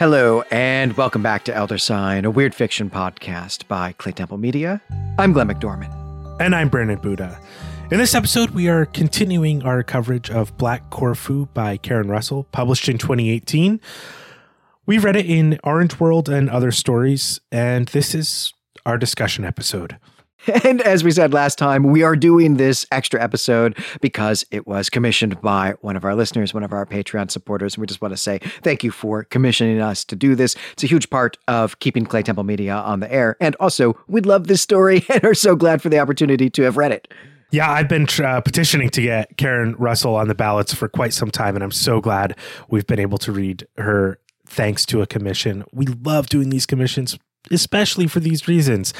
Hello, and welcome back to Elder Sign, a weird fiction podcast by Clay Temple Media. I'm Glenn McDormand. And I'm Brandon Buddha. In this episode, we are continuing our coverage of Black Corfu by Karen Russell, published in 2018. We read it in Orange World and Other Stories, and this is our discussion episode. And as we said last time, we are doing this extra episode because it was commissioned by one of our listeners, one of our Patreon supporters. And we just want to say thank you for commissioning us to do this. It's a huge part of keeping Clay Temple Media on the air. And also, we love this story and are so glad for the opportunity to have read it. Yeah, I've been uh, petitioning to get Karen Russell on the ballots for quite some time, and I'm so glad we've been able to read her thanks to a commission. We love doing these commissions especially for these reasons.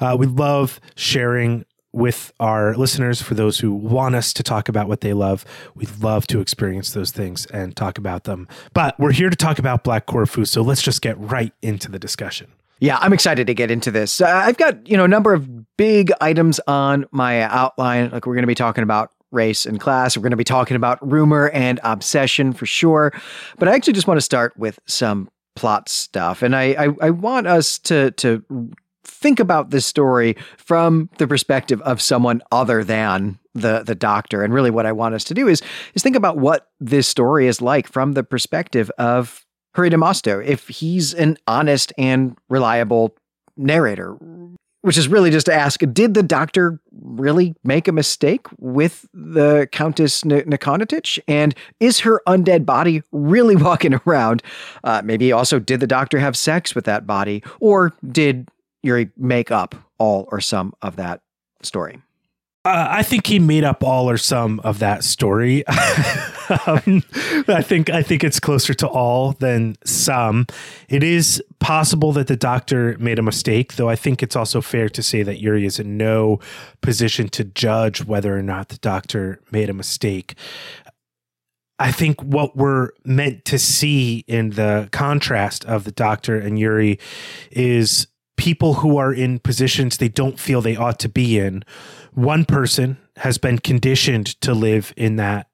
Uh, we love sharing with our listeners for those who want us to talk about what they love. We love to experience those things and talk about them. But we're here to talk about Black Corfu, so let's just get right into the discussion. Yeah, I'm excited to get into this. Uh, I've got, you know, a number of big items on my outline. Like we're going to be talking about race and class. We're going to be talking about rumor and obsession for sure. But I actually just want to start with some plot stuff. And I, I, I want us to to think about this story from the perspective of someone other than the the doctor. And really what I want us to do is is think about what this story is like from the perspective of Jure Damasto. If he's an honest and reliable narrator, which is really just to ask did the doctor really make a mistake with the Countess N- And is her undead body really walking around? Uh, maybe also, did the doctor have sex with that body? Or did Yuri make up all or some of that story? Uh, I think he made up all or some of that story. um, I think I think it's closer to all than some. It is possible that the doctor made a mistake, though. I think it's also fair to say that Yuri is in no position to judge whether or not the doctor made a mistake. I think what we're meant to see in the contrast of the doctor and Yuri is people who are in positions they don't feel they ought to be in one person has been conditioned to live in that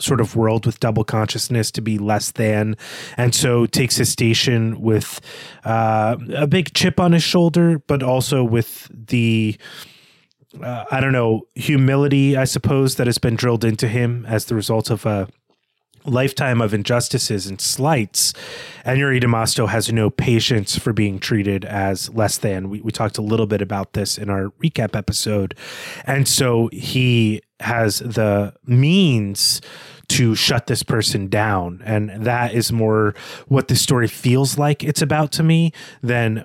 sort of world with double consciousness to be less than and so takes his station with uh, a big chip on his shoulder but also with the uh, i don't know humility i suppose that has been drilled into him as the result of a lifetime of injustices and slights, and Yuri Damasto has no patience for being treated as less than. We, we talked a little bit about this in our recap episode. And so he has the means to shut this person down. And that is more what the story feels like it's about to me than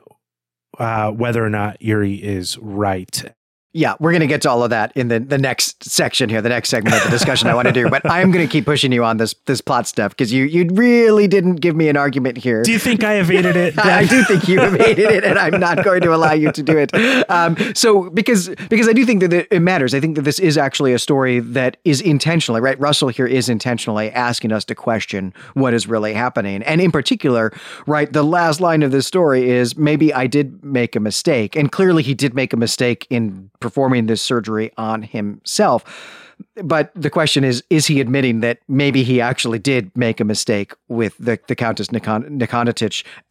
uh, whether or not Yuri is right. Yeah, we're going to get to all of that in the, the next section here, the next segment of the discussion I want to do. But I'm going to keep pushing you on this this plot stuff because you you really didn't give me an argument here. Do you think I evaded it? I, I, do think you evaded it, and I'm not going to allow you to do it. Um, so because because I do think that it matters. I think that this is actually a story that is intentionally right. Russell here is intentionally asking us to question what is really happening, and in particular, right, the last line of this story is maybe I did make a mistake, and clearly he did make a mistake in performing this surgery on himself. But the question is, is he admitting that maybe he actually did make a mistake with the, the Countess Nikon-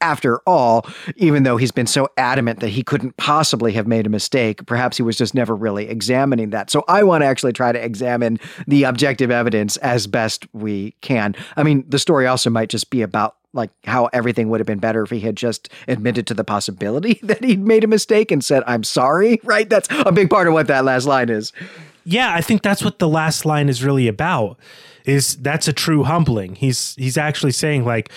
after all, even though he's been so adamant that he couldn't possibly have made a mistake? Perhaps he was just never really examining that. So I want to actually try to examine the objective evidence as best we can. I mean, the story also might just be about like how everything would have been better if he had just admitted to the possibility that he'd made a mistake and said, I'm sorry, right? That's a big part of what that last line is. Yeah, I think that's what the last line is really about. Is that's a true humbling. He's he's actually saying like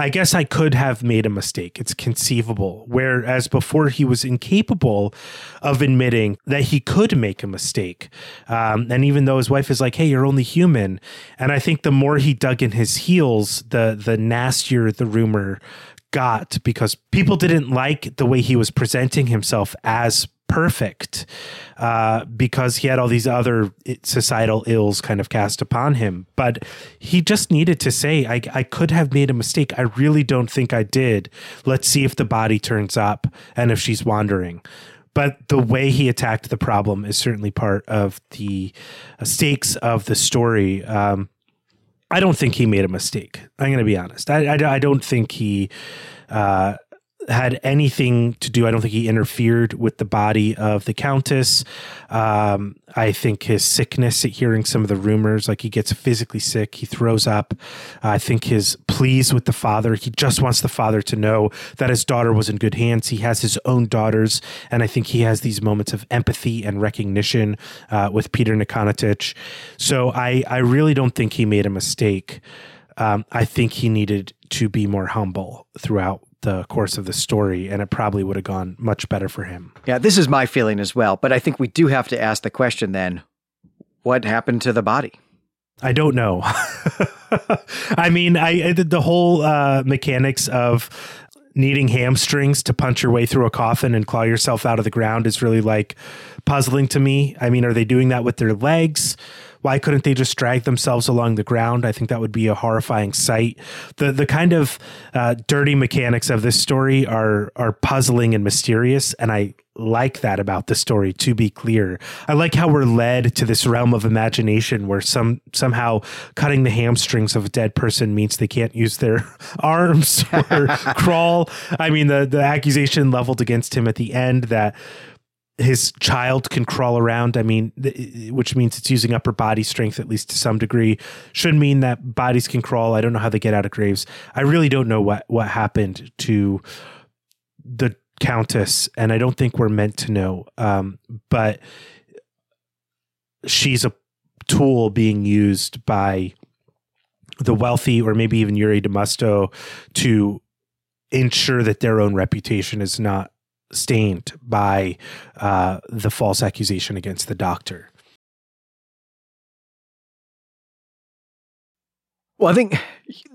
I guess I could have made a mistake. It's conceivable. Whereas before he was incapable of admitting that he could make a mistake. Um, and even though his wife is like, hey, you're only human. And I think the more he dug in his heels, the the nastier the rumor got because people didn't like the way he was presenting himself as perfect uh, because he had all these other societal ills kind of cast upon him. But he just needed to say, I, I could have made a mistake. I really don't think I did. Let's see if the body turns up and if she's wandering. But the way he attacked the problem is certainly part of the uh, stakes of the story. Um, I don't think he made a mistake. I'm going to be honest. I, I, I don't think he uh, had anything to do. I don't think he interfered with the body of the Countess. Um, I think his sickness at hearing some of the rumors, like he gets physically sick, he throws up. I think his pleas with the father, he just wants the father to know that his daughter was in good hands. He has his own daughters, and I think he has these moments of empathy and recognition uh, with Peter Nikonatich. So I, I really don't think he made a mistake. Um, I think he needed to be more humble throughout the course of the story, and it probably would have gone much better for him. Yeah, this is my feeling as well. But I think we do have to ask the question then what happened to the body? I don't know. I mean, I, the whole uh, mechanics of needing hamstrings to punch your way through a coffin and claw yourself out of the ground is really like puzzling to me. I mean, are they doing that with their legs? Why couldn't they just drag themselves along the ground? I think that would be a horrifying sight. The the kind of uh, dirty mechanics of this story are are puzzling and mysterious, and I like that about the story. To be clear, I like how we're led to this realm of imagination where some somehow cutting the hamstrings of a dead person means they can't use their arms or crawl. I mean, the the accusation leveled against him at the end that his child can crawl around. I mean, which means it's using upper body strength at least to some degree. Should mean that bodies can crawl. I don't know how they get out of graves. I really don't know what what happened to the countess, and I don't think we're meant to know. Um, but she's a tool being used by the wealthy, or maybe even Yuri Damasto, to ensure that their own reputation is not stained by uh, the false accusation against the doctor. Well, I think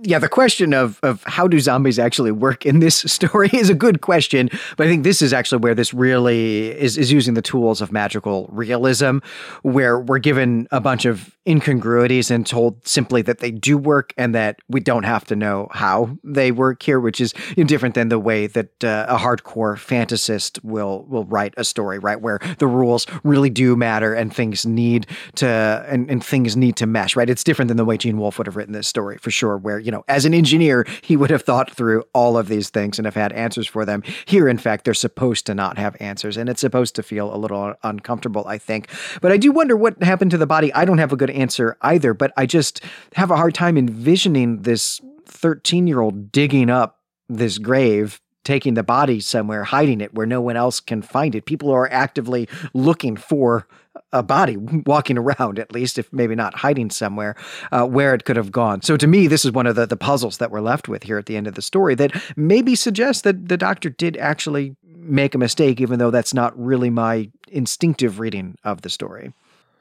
yeah, the question of of how do zombies actually work in this story is a good question, but I think this is actually where this really is is using the tools of magical realism, where we're given a bunch of incongruities and told simply that they do work and that we don't have to know how they work here, which is you know, different than the way that uh, a hardcore fantasist will will write a story, right? Where the rules really do matter and things need to and, and things need to mesh, right? It's different than the way Gene Wolfe would have written this story for sure where, you know, as an engineer, he would have thought through all of these things and have had answers for them. Here, in fact, they're supposed to not have answers, and it's supposed to feel a little uncomfortable, I think. But I do wonder what happened to the body. I don't have a good answer either, but I just have a hard time envisioning this 13 year old digging up this grave taking the body somewhere, hiding it where no one else can find it. People are actively looking for a body walking around, at least, if maybe not hiding somewhere, uh, where it could have gone. So to me, this is one of the, the puzzles that we're left with here at the end of the story that maybe suggests that the doctor did actually make a mistake, even though that's not really my instinctive reading of the story.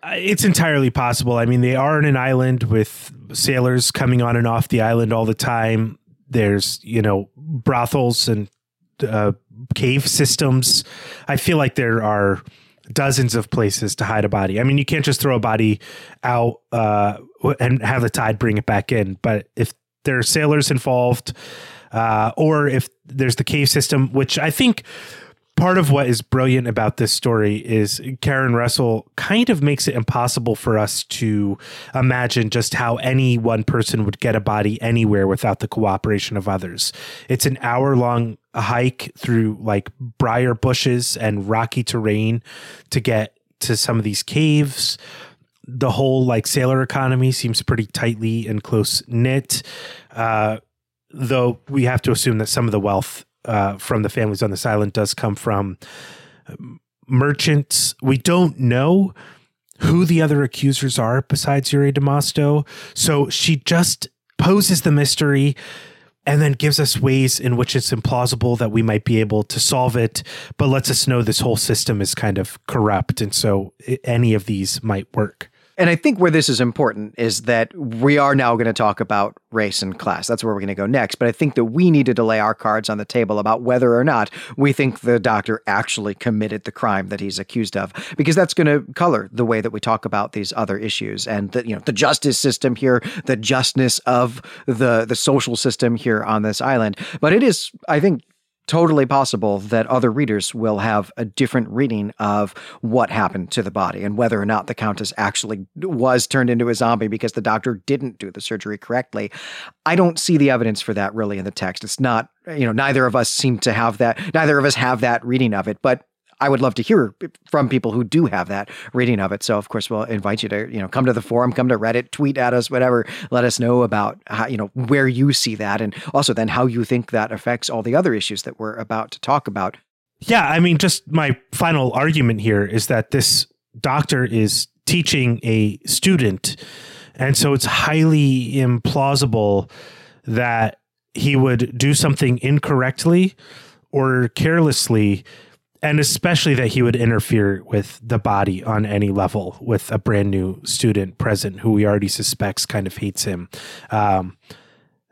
Uh, it's entirely possible. I mean, they are on an island with sailors coming on and off the island all the time. There's, you know, brothels and uh, cave systems. I feel like there are dozens of places to hide a body. I mean, you can't just throw a body out uh, and have the tide bring it back in. But if there are sailors involved, uh, or if there's the cave system, which I think part of what is brilliant about this story is Karen Russell kind of makes it impossible for us to imagine just how any one person would get a body anywhere without the cooperation of others. It's an hour long hike through like briar bushes and rocky terrain to get to some of these caves. The whole like sailor economy seems pretty tightly and close knit. Uh, though we have to assume that some of the wealth uh, from the families on this island does come from merchants. We don't know who the other accusers are besides Yuri Damasto. So she just poses the mystery and then gives us ways in which it's implausible that we might be able to solve it, but lets us know this whole system is kind of corrupt. And so any of these might work. And I think where this is important is that we are now going to talk about race and class. That's where we're going to go next. But I think that we needed to lay our cards on the table about whether or not we think the doctor actually committed the crime that he's accused of, because that's going to color the way that we talk about these other issues and the you know the justice system here, the justness of the the social system here on this island. But it is, I think, totally possible that other readers will have a different reading of what happened to the body and whether or not the countess actually was turned into a zombie because the doctor didn't do the surgery correctly. I don't see the evidence for that really in the text. It's not, you know, neither of us seem to have that, neither of us have that reading of it, but I would love to hear from people who do have that reading of it. So, of course, we'll invite you to, you know, come to the forum, come to Reddit, tweet at us, whatever. Let us know about how, you know, where you see that, and also then how you think that affects all the other issues that we're about to talk about. Yeah, I mean, just my final argument here is that this doctor is teaching a student, and so it's highly implausible that he would do something incorrectly or carelessly and especially that he would interfere with the body on any level with a brand new student present who he already suspects kind of hates him. Um,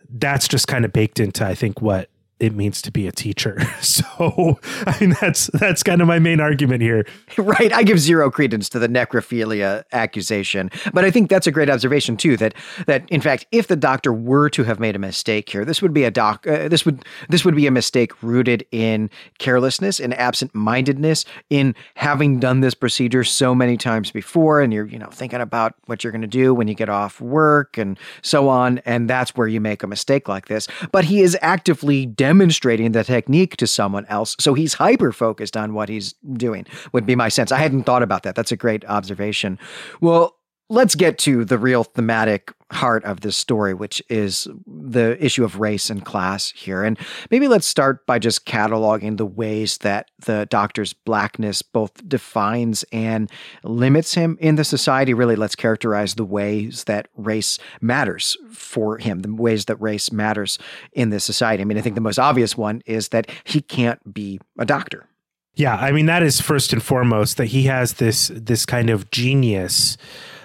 that's just kind of baked into, I think, what it means to be a teacher. So, I mean, that's that's kind of my main argument here. Right. I give zero credence to the necrophilia accusation, but I think that's a great observation too. That that in fact, if the doctor were to have made a mistake here, this would be a doc. Uh, this would this would be a mistake rooted in carelessness and absent-mindedness in having done this procedure so many times before, and you're you know thinking about what you're going to do when you get off work and so on, and that's where you make a mistake like this. But he is actively demonstrating the technique to someone else. So he's hyper focused on what he's doing, would be my sense. I hadn't thought about that. That's a great observation. Well, let's get to the real thematic heart of this story, which is the issue of race and class here. And maybe let's start by just cataloging the ways that the doctor's blackness both defines and limits him in the society. Really, let's characterize the ways that race matters for him, the ways that race matters in this society. I mean, I think the most obvious one is that he can't be a doctor. Yeah, I mean that is first and foremost that he has this this kind of genius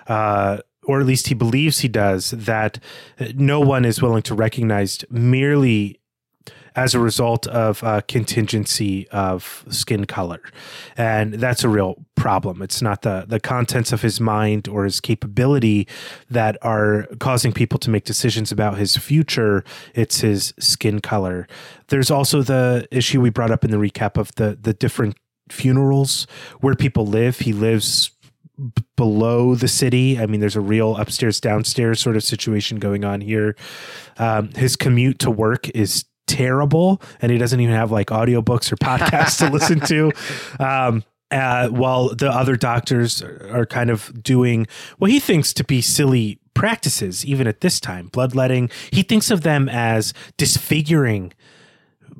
uh, or at least he believes he does, that no one is willing to recognize merely as a result of a contingency of skin color. And that's a real problem. It's not the, the contents of his mind or his capability that are causing people to make decisions about his future. It's his skin color. There's also the issue we brought up in the recap of the, the different funerals where people live. He lives b- below the city. I mean, there's a real upstairs downstairs sort of situation going on here. Um, his commute to work is terrible, and he doesn't even have like audiobooks or podcasts to listen to. Um, uh, while the other doctors are kind of doing what he thinks to be silly practices, even at this time, bloodletting. He thinks of them as disfiguring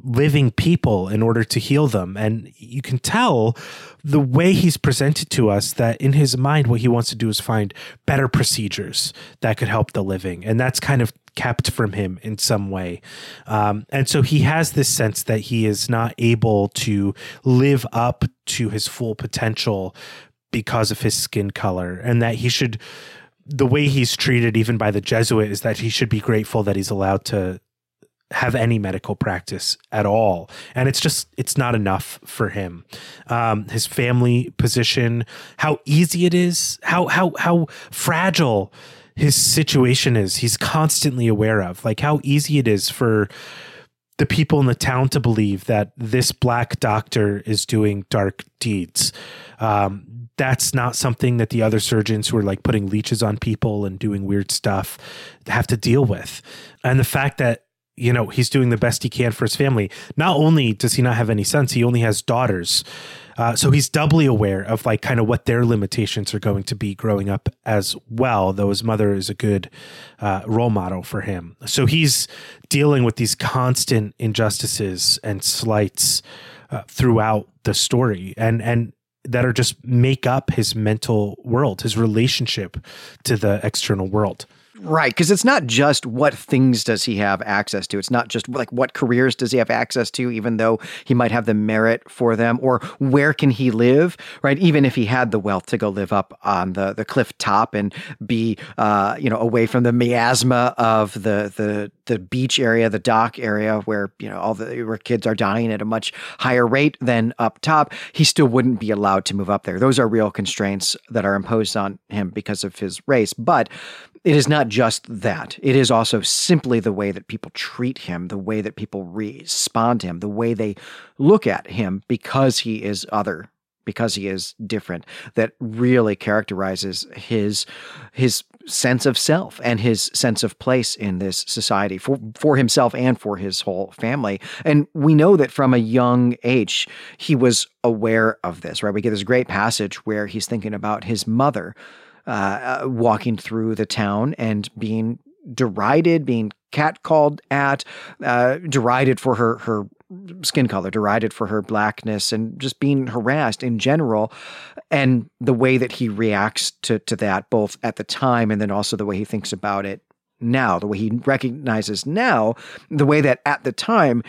living people in order to heal them. And you can tell the way he's presented to us that in his mind, what he wants to do is find better procedures that could help the living. And that's kind of kept from him in some way. Um, and so he has this sense that he is not able to live up to his full potential because of his skin color and that he should the way he's treated even by the Jesuit is that he should be grateful that he's allowed to have any medical practice at all. And it's just it's not enough for him. Um, his family position how easy it is how how how fragile his situation is he's constantly aware of. Like how easy it is for the people in the town to believe that this black doctor is doing dark deeds. Um, that's not something that the other surgeons who are like putting leeches on people and doing weird stuff have to deal with. And the fact that you know he's doing the best he can for his family. Not only does he not have any sons he only has daughters. Uh, so he's doubly aware of like kind of what their limitations are going to be growing up as well though his mother is a good uh, role model for him. So he's dealing with these constant injustices and slights uh, throughout the story and and that are just make up his mental world his relationship to the external world Right, because it's not just what things does he have access to. It's not just like what careers does he have access to, even though he might have the merit for them, or where can he live, right? Even if he had the wealth to go live up on the, the cliff top and be, uh, you know, away from the miasma of the the the beach area, the dock area where, you know, all the where kids are dying at a much higher rate than up top, he still wouldn't be allowed to move up there. Those are real constraints that are imposed on him because of his race. But it is not just that. It is also simply the way that people treat him, the way that people respond to him, the way they look at him because he is other because he is different that really characterizes his his sense of self and his sense of place in this society for for himself and for his whole family and we know that from a young age he was aware of this right we get this great passage where he's thinking about his mother uh, uh walking through the town and being derided being catcalled at uh, derided for her her skin color, derided for her blackness, and just being harassed in general. And the way that he reacts to, to that, both at the time and then also the way he thinks about it now, the way he recognizes now, the way that at the time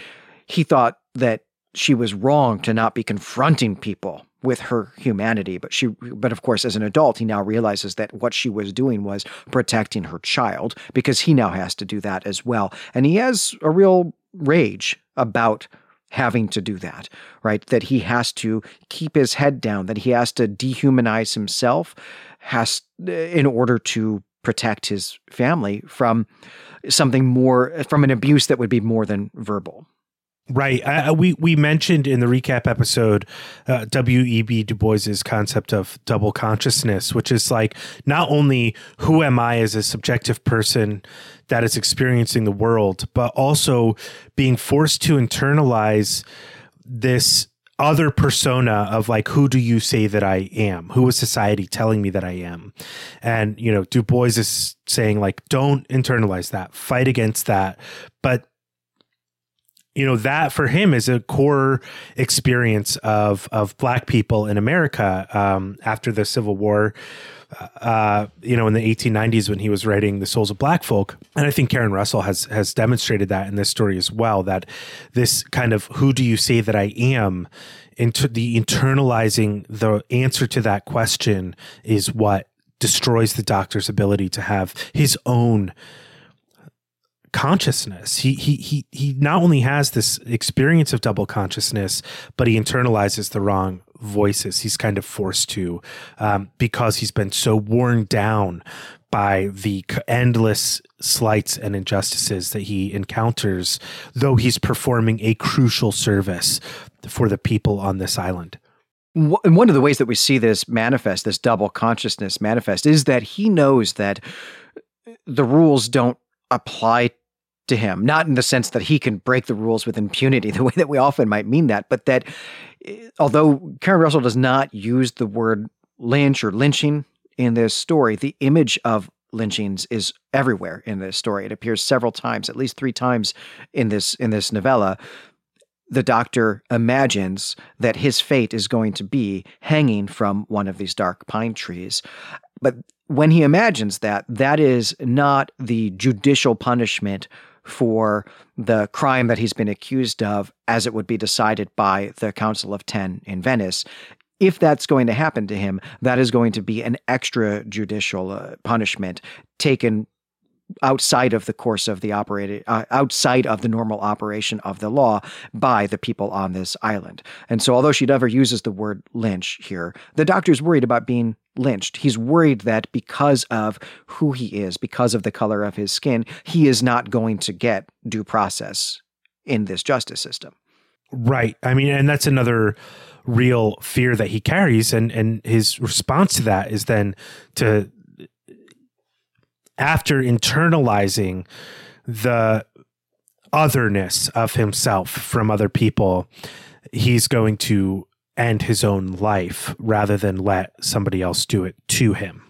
he thought that she was wrong to not be confronting people with her humanity but she but of course as an adult he now realizes that what she was doing was protecting her child because he now has to do that as well and he has a real rage about having to do that, right? That he has to keep his head down, that he has to dehumanize himself has in order to protect his family from something more from an abuse that would be more than verbal. Right. I, we we mentioned in the recap episode uh, W. E. B. Du Bois's concept of double consciousness, which is like not only who am I as a subjective person that is experiencing the world, but also being forced to internalize this other persona of like who do you say that I am? Who is society telling me that I am? And you know, Du Bois is saying like don't internalize that, fight against that, but you know that for him is a core experience of of black people in America um, after the Civil War. Uh, you know, in the 1890s when he was writing The Souls of Black Folk, and I think Karen Russell has has demonstrated that in this story as well. That this kind of who do you say that I am, into the internalizing the answer to that question is what destroys the doctor's ability to have his own consciousness. He he he he not only has this experience of double consciousness, but he internalizes the wrong voices. He's kind of forced to um, because he's been so worn down by the endless slights and injustices that he encounters, though he's performing a crucial service for the people on this island. And one of the ways that we see this manifest, this double consciousness manifest, is that he knows that the rules don't apply to him, not in the sense that he can break the rules with impunity, the way that we often might mean that, but that eh, although Karen Russell does not use the word lynch or lynching in this story, the image of lynchings is everywhere in this story. It appears several times, at least three times in this in this novella. The doctor imagines that his fate is going to be hanging from one of these dark pine trees. But when he imagines that, that is not the judicial punishment for the crime that he's been accused of as it would be decided by the Council of Ten in Venice. If that's going to happen to him, that is going to be an extrajudicial uh, punishment taken outside of the course of the operated uh, outside of the normal operation of the law by the people on this island. And so although she never uses the word lynch here, the doctor's worried about being lynched. He's worried that because of who he is, because of the color of his skin, he is not going to get due process in this justice system. Right. I mean, and that's another real fear that he carries and and his response to that is then to after internalizing the otherness of himself from other people, he's going to end his own life rather than let somebody else do it to him.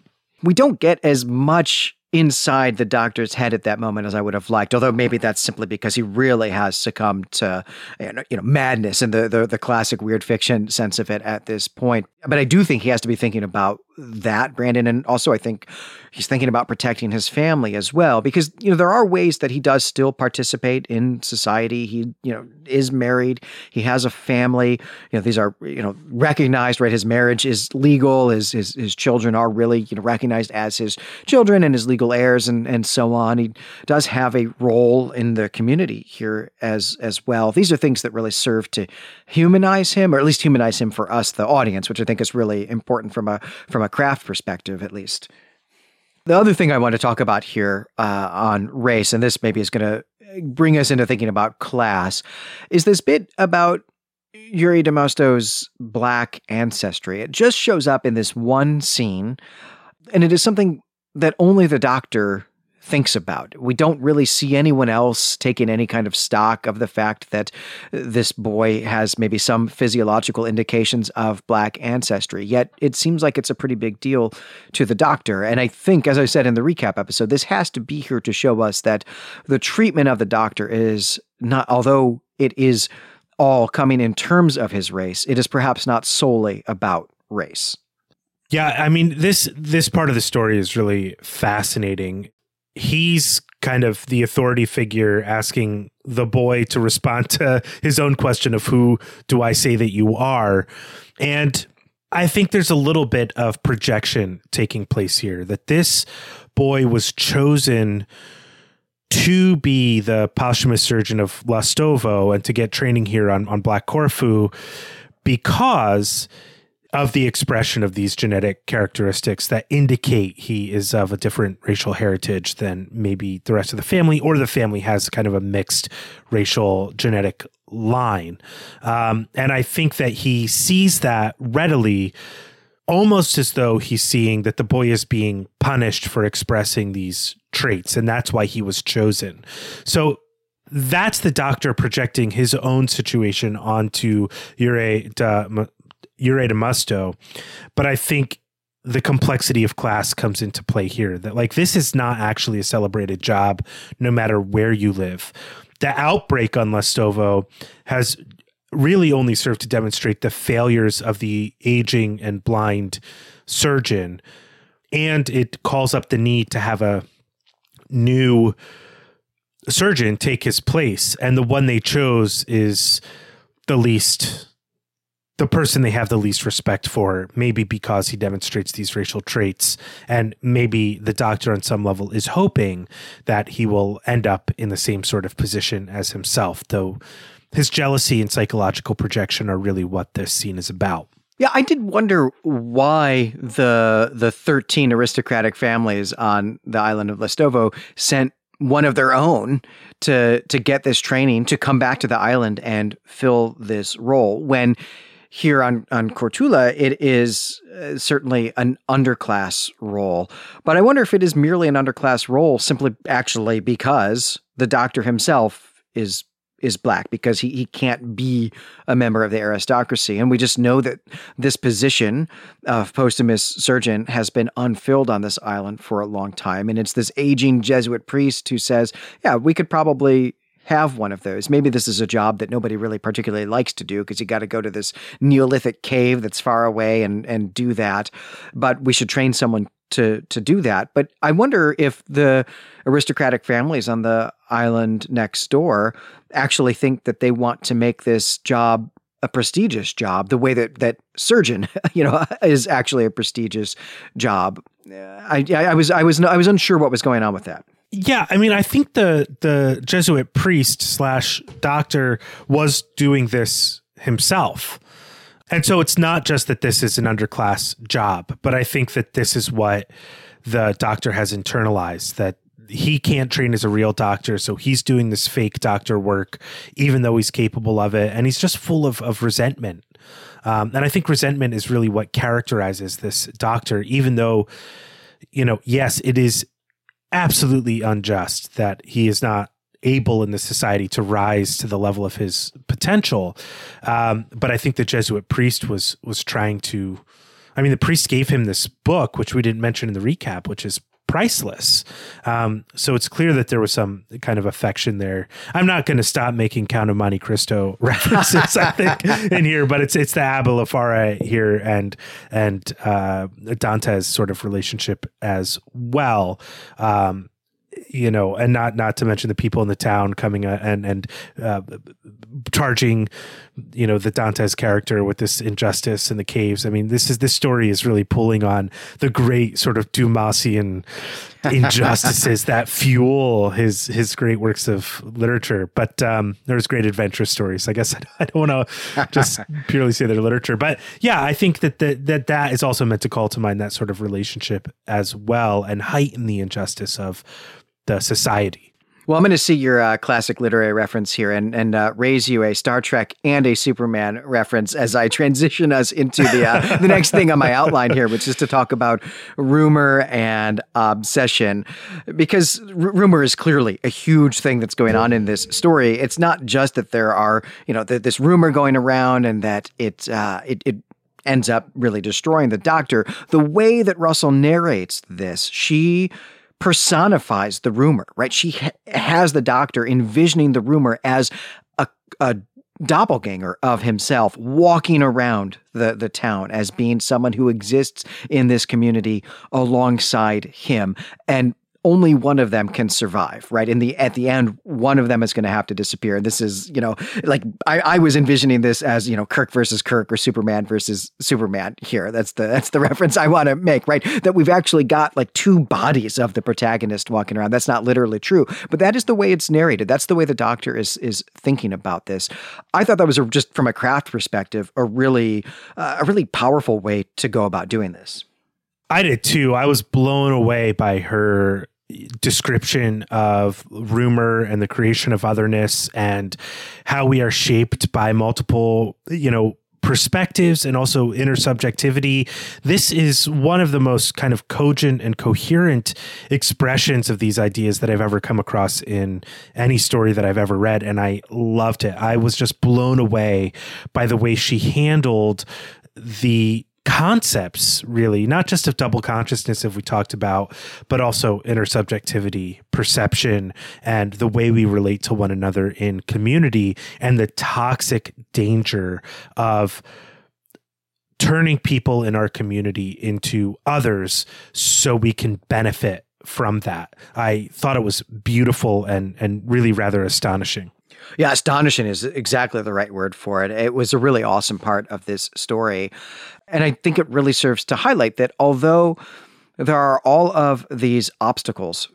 We don't get as much inside the doctor's head at that moment as I would have liked. Although maybe that's simply because he really has succumbed to you know, madness and the, the the classic weird fiction sense of it at this point. But I do think he has to be thinking about that, Brandon, and also I think he's thinking about protecting his family as well because you know there are ways that he does still participate in society. He you know is married, he has a family. You know these are you know recognized, right? His marriage is legal. His his his children are really you know recognized as his children and his legal heirs and and so on. He does have a role in the community here as as well. These are things that really serve to humanize him, or at least humanize him for us, the audience, which I think is really important from a from a craft perspective, at least. The other thing I want to talk about here uh, on race, and this maybe is going to bring us into thinking about class, is this bit about Yuri Damasto's black ancestry. It just shows up in this one scene, and it is something that only the doctor thinks about. We don't really see anyone else taking any kind of stock of the fact that this boy has maybe some physiological indications of black ancestry. Yet it seems like it's a pretty big deal to the doctor. And I think, as I said in the recap episode, this has to be here to show us that the treatment of the doctor is not, although it is all coming in terms of his race, it is perhaps not solely about race. Yeah, I mean this this part of the story is really fascinating he's kind of the authority figure asking the boy to respond to his own question of who do I say that you are? And I think there's a little bit of projection taking place here that this boy was chosen to be the posthumous surgeon of Lastovo and to get training here on, on Black Corfu because of the expression of these genetic characteristics that indicate he is of a different racial heritage than maybe the rest of the family, or the family has kind of a mixed racial genetic line. Um, and I think that he sees that readily, almost as though he's seeing that the boy is being punished for expressing these traits, and that's why he was chosen. So that's the doctor projecting his own situation onto Ure da Ure Musto, But I think the complexity of class comes into play here that like this is not actually a celebrated job no matter where you live. The outbreak on Lastovo has really only served to demonstrate the failures of the aging and blind surgeon and it calls up the need to have a new surgeon take his place and the one they chose is the least the person they have the least respect for, maybe because he demonstrates these racial traits. And maybe the doctor, on some level, is hoping that he will end up in the same sort of position as himself, though his jealousy and psychological projection are really what this scene is about. Yeah, I did wonder why the the 13 aristocratic families on the island of Lastovo sent one of their own to to get this training to come back to the island and fill this role when here on on Kortula, it is uh, certainly an underclass role. But I wonder if it is merely an underclass role simply actually because the doctor himself is is black because he, he can't be a member of the aristocracy. And we just know that this position of posthumous surgeon has been unfilled on this island for a long time. And it's this aging Jesuit priest who says, yeah, we could probably have one of those. Maybe this is a job that nobody really particularly likes to do because you got to go to this Neolithic cave that's far away and and do that. But we should train someone to to do that. But I wonder if the aristocratic families on the island next door actually think that they want to make this job a prestigious job the way that that surgeon you know is actually a prestigious job I, I was i was i was unsure what was going on with that yeah, I mean, I think the the Jesuit priest slash doctor was doing this himself. And so it's not just that this is an underclass job, but I think that this is what the doctor has internalized that he can't train as a real doctor, so he's doing this fake doctor work, even though he's capable of it, and he's just full of of resentment. Um, and I think resentment is really what characterizes this doctor, even though, you know, yes, it is absolutely unjust that he is not able in the society to rise to the level of his potential. Um, but I think the Jesuit priest was was trying to. I mean, the priest gave him this book, which we didn't mention in the recap, which is priceless. Um, so it's clear that there was some kind of affection there. I'm not going to stop making Count of Monte Cristo references, I think, in here, but it's it's the Abbe here and and uh, Dante's sort of relationship as well. Um, you know, and not not to mention the people in the town coming uh, and and uh, charging, you know, the Dante's character with this injustice in the caves. I mean, this is this story is really pulling on the great sort of Dumasian injustices that fuel his his great works of literature. But um, there's great adventure stories. I guess I don't want to just purely say they're literature, but yeah, I think that the, that that is also meant to call to mind that sort of relationship as well and heighten the injustice of the society. Well, I'm going to see your uh, classic literary reference here and and uh, raise you a Star Trek and a Superman reference as I transition us into the uh, the next thing on my outline here, which is to talk about rumor and obsession, because r- rumor is clearly a huge thing that's going on in this story. It's not just that there are you know th- this rumor going around and that it uh, it, it ends up really destroying the Doctor. The way that Russell narrates this, she personifies the rumor, right? She ha- has the doctor envisioning the rumor as a, a doppelganger of himself walking around the, the town as being someone who exists in this community alongside him. And only one of them can survive, right? In the at the end, one of them is going to have to disappear. And This is, you know, like I, I was envisioning this as, you know, Kirk versus Kirk or Superman versus Superman here. That's the that's the reference I want to make, right? That we've actually got like two bodies of the protagonist walking around. That's not literally true, but that is the way it's narrated. That's the way the doctor is is thinking about this. I thought that was a, just from a craft perspective a really uh, a really powerful way to go about doing this. I did too. I was blown away by her description of rumor and the creation of otherness and how we are shaped by multiple, you know, perspectives and also intersubjectivity. This is one of the most kind of cogent and coherent expressions of these ideas that I've ever come across in any story that I've ever read. And I loved it. I was just blown away by the way she handled the concepts really not just of double consciousness if we talked about but also intersubjectivity perception and the way we relate to one another in community and the toxic danger of turning people in our community into others so we can benefit from that. I thought it was beautiful and and really rather astonishing yeah, astonishing is exactly the right word for it. It was a really awesome part of this story. And I think it really serves to highlight that although there are all of these obstacles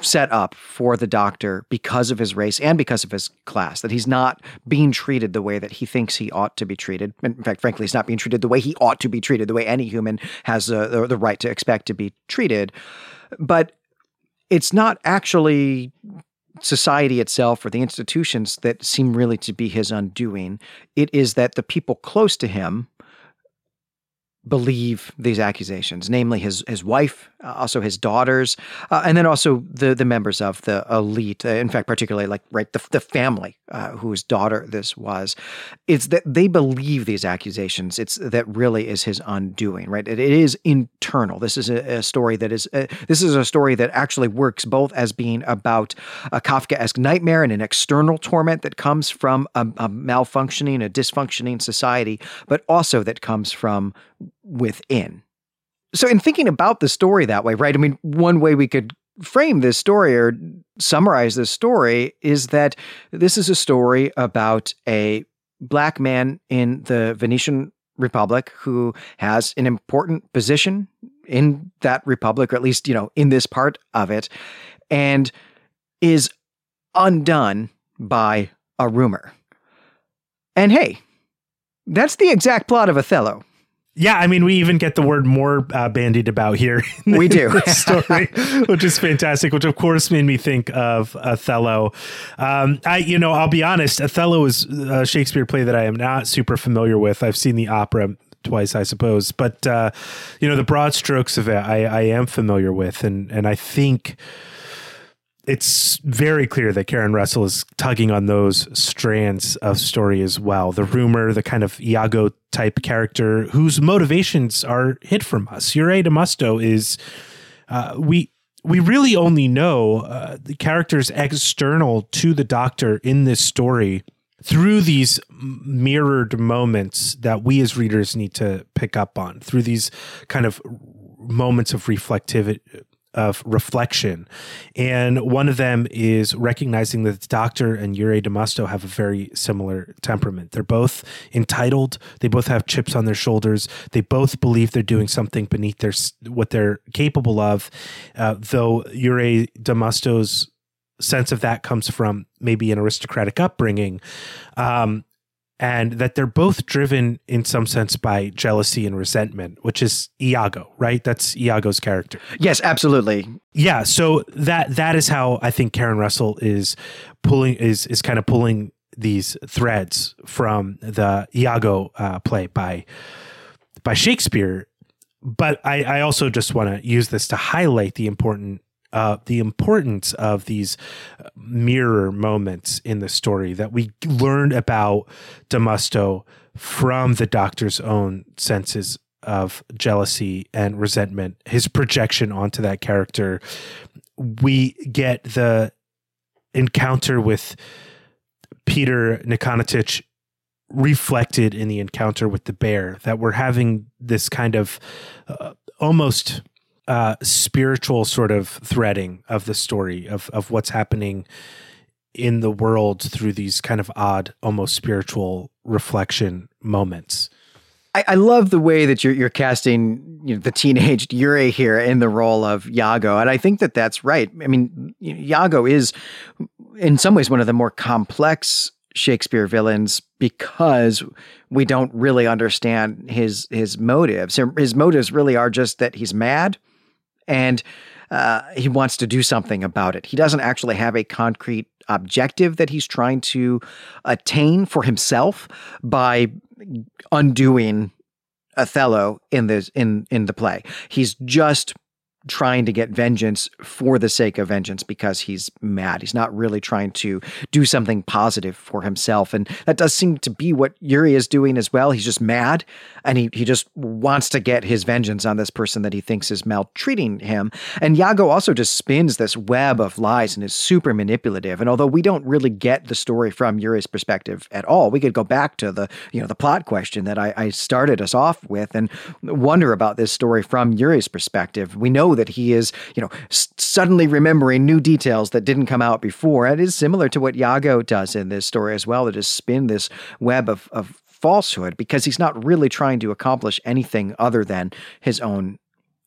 set up for the doctor because of his race and because of his class, that he's not being treated the way that he thinks he ought to be treated. In fact, frankly, he's not being treated the way he ought to be treated, the way any human has uh, the, the right to expect to be treated. But it's not actually society itself or the institutions that seem really to be his undoing. It is that the people close to him believe these accusations, namely his his wife, uh, also his daughters, uh, and then also the the members of the elite. Uh, in fact, particularly like right the the family uh, whose daughter this was. It's that they believe these accusations. It's that really is his undoing. Right. it, it is internal. This is a, a story that is uh, this is a story that actually works both as being about a Kafkaesque nightmare and an external torment that comes from a, a malfunctioning, a dysfunctioning society, but also that comes from within. So, in thinking about the story that way, right? I mean, one way we could frame this story or summarize this story is that this is a story about a black man in the Venetian Republic who has an important position in that republic, or at least, you know, in this part of it, and is undone by a rumor. And hey, that's the exact plot of Othello. Yeah, I mean, we even get the word more uh, bandied about here. we do story, which is fantastic. Which of course made me think of Othello. Um, I, you know, I'll be honest. Othello is a Shakespeare play that I am not super familiar with. I've seen the opera twice, I suppose, but uh, you know, the broad strokes of it, I, I am familiar with, and and I think it's very clear that Karen Russell is tugging on those strands of story as well. The rumor, the kind of Iago type character whose motivations are hid from us. Ure Damasto is uh, we we really only know uh, the characters external to the doctor in this story through these mirrored moments that we as readers need to pick up on through these kind of moments of reflectivity of reflection. And one of them is recognizing that the doctor and Yurei Damasto have a very similar temperament. They're both entitled, they both have chips on their shoulders, they both believe they're doing something beneath their what they're capable of. Uh, though Yurei Damasto's sense of that comes from maybe an aristocratic upbringing. Um, and that they're both driven in some sense by jealousy and resentment, which is Iago, right? That's Iago's character. Yes, absolutely. Yeah, so that that is how I think Karen Russell is pulling is is kind of pulling these threads from the Iago uh, play by by Shakespeare. But I, I also just want to use this to highlight the important uh, the importance of these mirror moments in the story that we learned about Damasto from the doctor's own senses of jealousy and resentment, his projection onto that character. We get the encounter with Peter Nikonatich reflected in the encounter with the bear, that we're having this kind of uh, almost uh, spiritual sort of threading of the story of of what's happening in the world through these kind of odd, almost spiritual reflection moments. I, I love the way that you're you're casting you know, the teenaged Yuri here in the role of Iago, and I think that that's right. I mean, Iago is in some ways one of the more complex Shakespeare villains because we don't really understand his his motives. His motives really are just that he's mad and uh, he wants to do something about it. He doesn't actually have a concrete objective that he's trying to attain for himself by undoing Othello in this in in the play. He's just trying to get vengeance for the sake of vengeance because he's mad. He's not really trying to do something positive for himself. And that does seem to be what Yuri is doing as well. He's just mad and he, he just wants to get his vengeance on this person that he thinks is maltreating him. And Iago also just spins this web of lies and is super manipulative. And although we don't really get the story from Yuri's perspective at all, we could go back to the, you know, the plot question that I, I started us off with and wonder about this story from Yuri's perspective. We know that he is, you know, s- suddenly remembering new details that didn't come out before. And it is similar to what Iago does in this story as well, to just spin this web of, of falsehood because he's not really trying to accomplish anything other than his own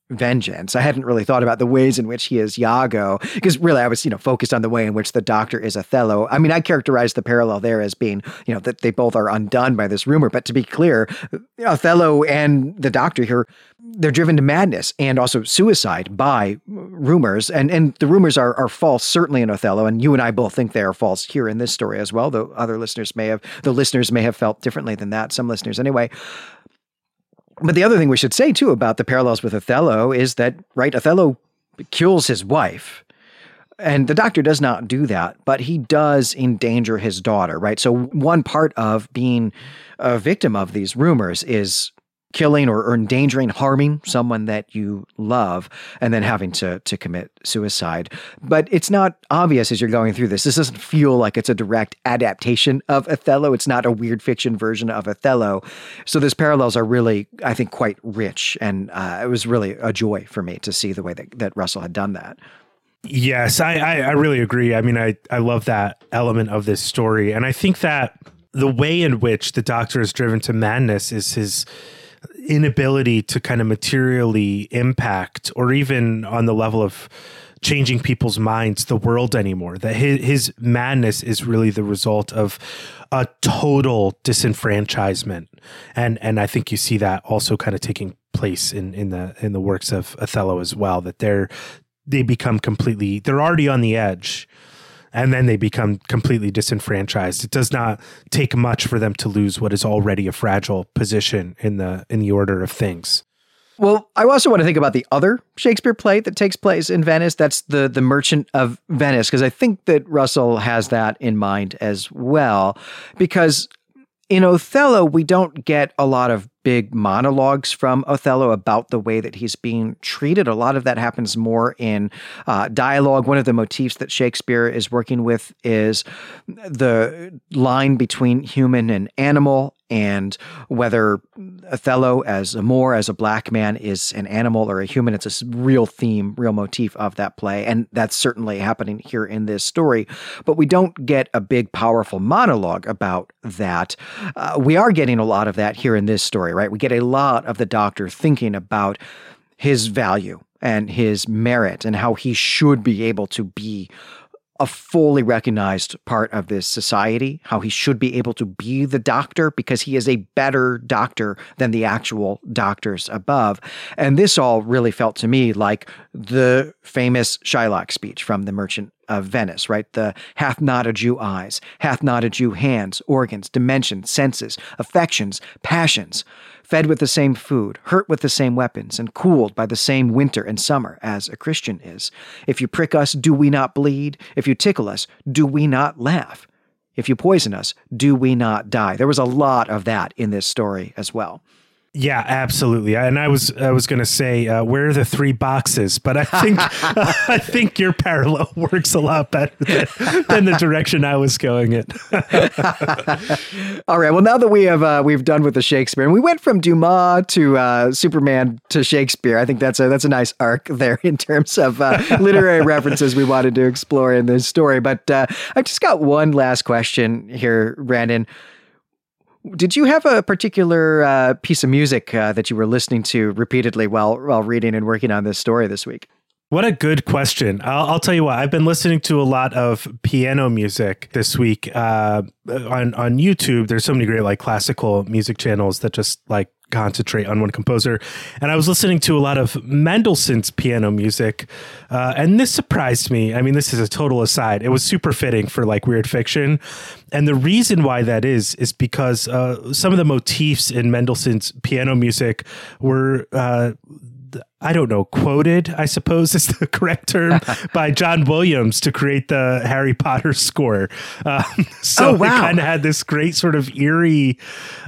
vengeance. I hadn't really thought about the ways in which he is Iago, because really I was, you know, focused on the way in which the doctor is Othello. I mean, I characterized the parallel there as being, you know, that they both are undone by this rumor. But to be clear, Othello and the doctor here, they're driven to madness and also suicide by rumors. And and the rumors are are false, certainly in Othello. And you and I both think they are false here in this story as well, though other listeners may have the listeners may have felt differently than that. Some listeners anyway. But the other thing we should say too about the parallels with Othello is that, right, Othello kills his wife. And the doctor does not do that, but he does endanger his daughter, right? So, one part of being a victim of these rumors is killing or, or, endangering, harming someone that you love, and then having to to commit suicide. But it's not obvious as you're going through this. This doesn't feel like it's a direct adaptation of Othello. It's not a weird fiction version of Othello. So those parallels are really, I think, quite rich, and uh, it was really a joy for me to see the way that, that Russell had done that. Yes, I, I, I really agree. I mean, I, I love that element of this story. And I think that the way in which the doctor is driven to madness is his inability to kind of materially impact or even on the level of changing people's minds the world anymore that his, his madness is really the result of a total disenfranchisement. And and i think you see that also kind of taking place in in the in the works of othello as well that they're they become completely they're already on the edge and then they become completely disenfranchised. It does not take much for them to lose what is already a fragile position in the in the order of things. Well, I also want to think about the other Shakespeare play that takes place in Venice. That's the the Merchant of Venice, because I think that Russell has that in mind as well. Because in Othello, we don't get a lot of big monologues from Othello about the way that he's being treated. A lot of that happens more in uh, dialogue. One of the motifs that Shakespeare is working with is the line between human and animal and whether Othello as a Moor, as a black man, is an animal or a human. It's a real theme, real motif of that play. And that's certainly happening here in this story. But we don't get a big, powerful monologue about that. Uh, we are getting a lot of that here in this story, right? We get a lot of the doctor thinking about his value and his merit and how he should be able to be a fully recognized part of this society, how he should be able to be the doctor because he is a better doctor than the actual doctors above. And this all really felt to me like the famous Shylock speech from The Merchant of Venice, right? The hath not a Jew eyes, hath not a Jew hands, organs, dimensions, senses, affections, passions fed with the same food, hurt with the same weapons, and cooled by the same winter and summer as a Christian is. If you prick us, do we not bleed? If you tickle us, do we not laugh? If you poison us, do we not die? There was a lot of that in this story as well. Yeah, absolutely. And I was I was going to say uh, where are the three boxes, but I think uh, I think your parallel works a lot better than, than the direction I was going in. All right. Well, now that we have uh, we've done with the Shakespeare, and we went from Dumas to uh, Superman to Shakespeare. I think that's a that's a nice arc there in terms of uh, literary references we wanted to explore in this story. But uh, I've just got one last question here, Brandon. Did you have a particular uh, piece of music uh, that you were listening to repeatedly while while reading and working on this story this week? What a good question. I'll, I'll, tell you what, I've been listening to a lot of piano music this week uh, on, on YouTube. There's so many great like classical music channels that just like concentrate on one composer. And I was listening to a lot of Mendelssohn's piano music. Uh, and this surprised me. I mean, this is a total aside. It was super fitting for like weird fiction. And the reason why that is, is because uh, some of the motifs in Mendelssohn's piano music were uh, I don't know, quoted, I suppose is the correct term, by John Williams to create the Harry Potter score. Um, so oh, wow. it kind of had this great sort of eerie,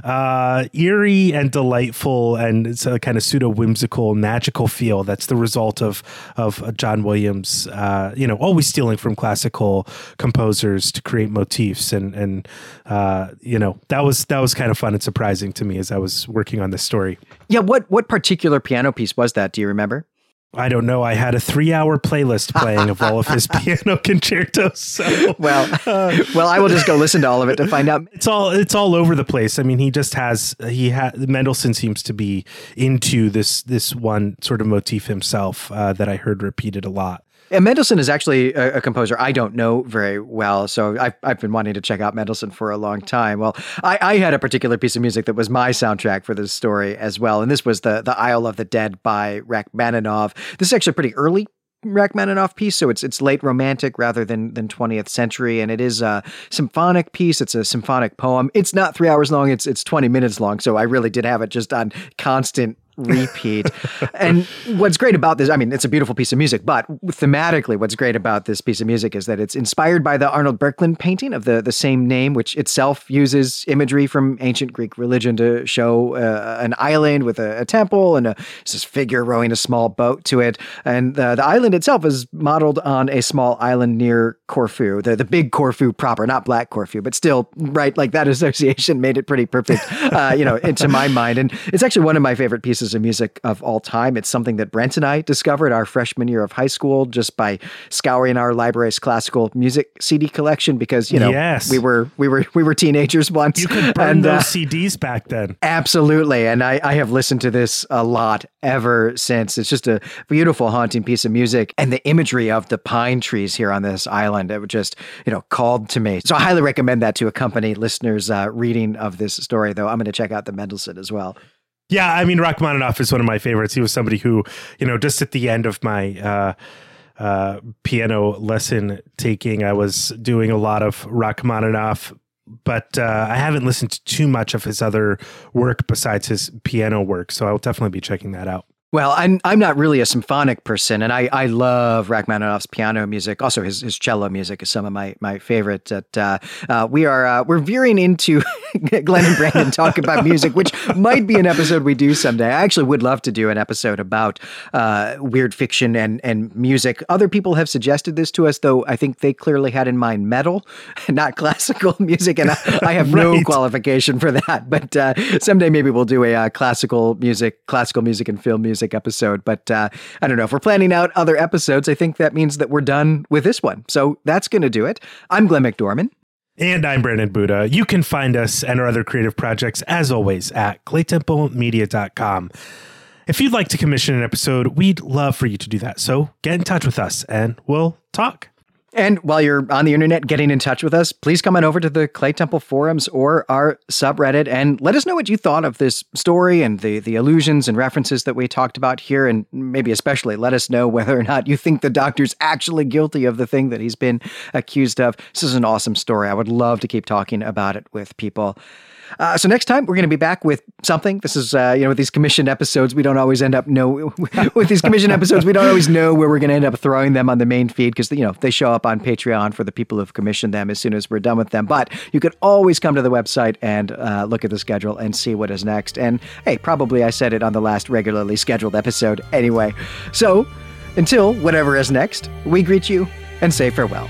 uh, eerie and delightful and it's a kind of pseudo whimsical, magical feel. That's the result of of John Williams, uh, you know, always stealing from classical composers to create motifs, and and uh, you know that was that was kind of fun and surprising to me as I was working on this story. Yeah, what what particular piano piece was that? You remember? I don't know. I had a three-hour playlist playing of all of his piano concertos. So, well, uh, well, I will just go listen to all of it to find out. It's all it's all over the place. I mean, he just has he had Mendelssohn seems to be into this this one sort of motif himself uh, that I heard repeated a lot. And Mendelssohn is actually a, a, composer I don't know very well, so I've, I've been wanting to check out Mendelssohn for a long time. Well, I, I had a particular piece of music that was my soundtrack for this story as well, and this was the the Isle of the Dead by Rachmaninoff. This is actually a pretty early Rachmaninoff piece, so it's it's late romantic rather than than 20th century, and it is a symphonic piece. It's a symphonic poem. It's not three hours long. It's it's 20 minutes long. So I really did have it just on constant repeat. and what's great about this, I mean, it's a beautiful piece of music, but thematically, what's great about this piece of music is that it's inspired by the Arnold Böcklin painting of the, the same name, which itself uses imagery from ancient Greek religion to show uh, an island with a, a temple and a, this figure rowing a small boat to it. And the, the island itself is modeled on a small island near Corfu, the, the big Corfu proper, not Black Corfu, but still, right, like that association made it pretty perfect, uh, you know, into my mind. And it's actually one of my favorite pieces pieces of music of all time. It's something that Brent and I discovered our freshman year of high school just by scouring our library's classical music CD collection because you know yes. we were we were we were teenagers once. You could burn and, those uh, CDs back then. Absolutely, and I, I have listened to this a lot ever since. It's just a beautiful, haunting piece of music, and the imagery of the pine trees here on this island it just you know called to me. So I highly recommend that to accompany listeners' uh, reading of this story. Though I'm going to check out the Mendelssohn as well. Yeah, I mean, Rachmaninoff is one of my favorites. He was somebody who, you know, just at the end of my uh, uh, piano lesson taking, I was doing a lot of Rachmaninoff, but uh, I haven't listened to too much of his other work besides his piano work. So I'll definitely be checking that out. Well, I'm I'm not really a symphonic person, and I, I love Rachmaninoff's piano music. Also, his, his cello music is some of my my favorite. That uh, uh, we are uh, we're veering into Glenn and Brandon talk about music, which might be an episode we do someday. I actually would love to do an episode about uh, weird fiction and and music. Other people have suggested this to us, though. I think they clearly had in mind metal, not classical music, and I, I have right. no qualification for that. But uh, someday maybe we'll do a uh, classical music, classical music and film music episode. But uh, I don't know. If we're planning out other episodes, I think that means that we're done with this one. So that's going to do it. I'm Glenn McDorman. And I'm Brandon Buddha. You can find us and our other creative projects, as always, at claytemplemedia.com. If you'd like to commission an episode, we'd love for you to do that. So get in touch with us and we'll talk. And while you're on the internet getting in touch with us, please come on over to the Clay Temple forums or our subreddit and let us know what you thought of this story and the, the allusions and references that we talked about here. And maybe especially let us know whether or not you think the doctor's actually guilty of the thing that he's been accused of. This is an awesome story. I would love to keep talking about it with people. Uh, so next time we're going to be back with something. This is uh, you know with these commissioned episodes, we don't always end up know with these commissioned episodes, we don't always know where we're going to end up throwing them on the main feed because you know they show up on Patreon for the people who've commissioned them as soon as we're done with them. But you could always come to the website and uh, look at the schedule and see what is next. And hey, probably I said it on the last regularly scheduled episode anyway. So until whatever is next, we greet you and say farewell.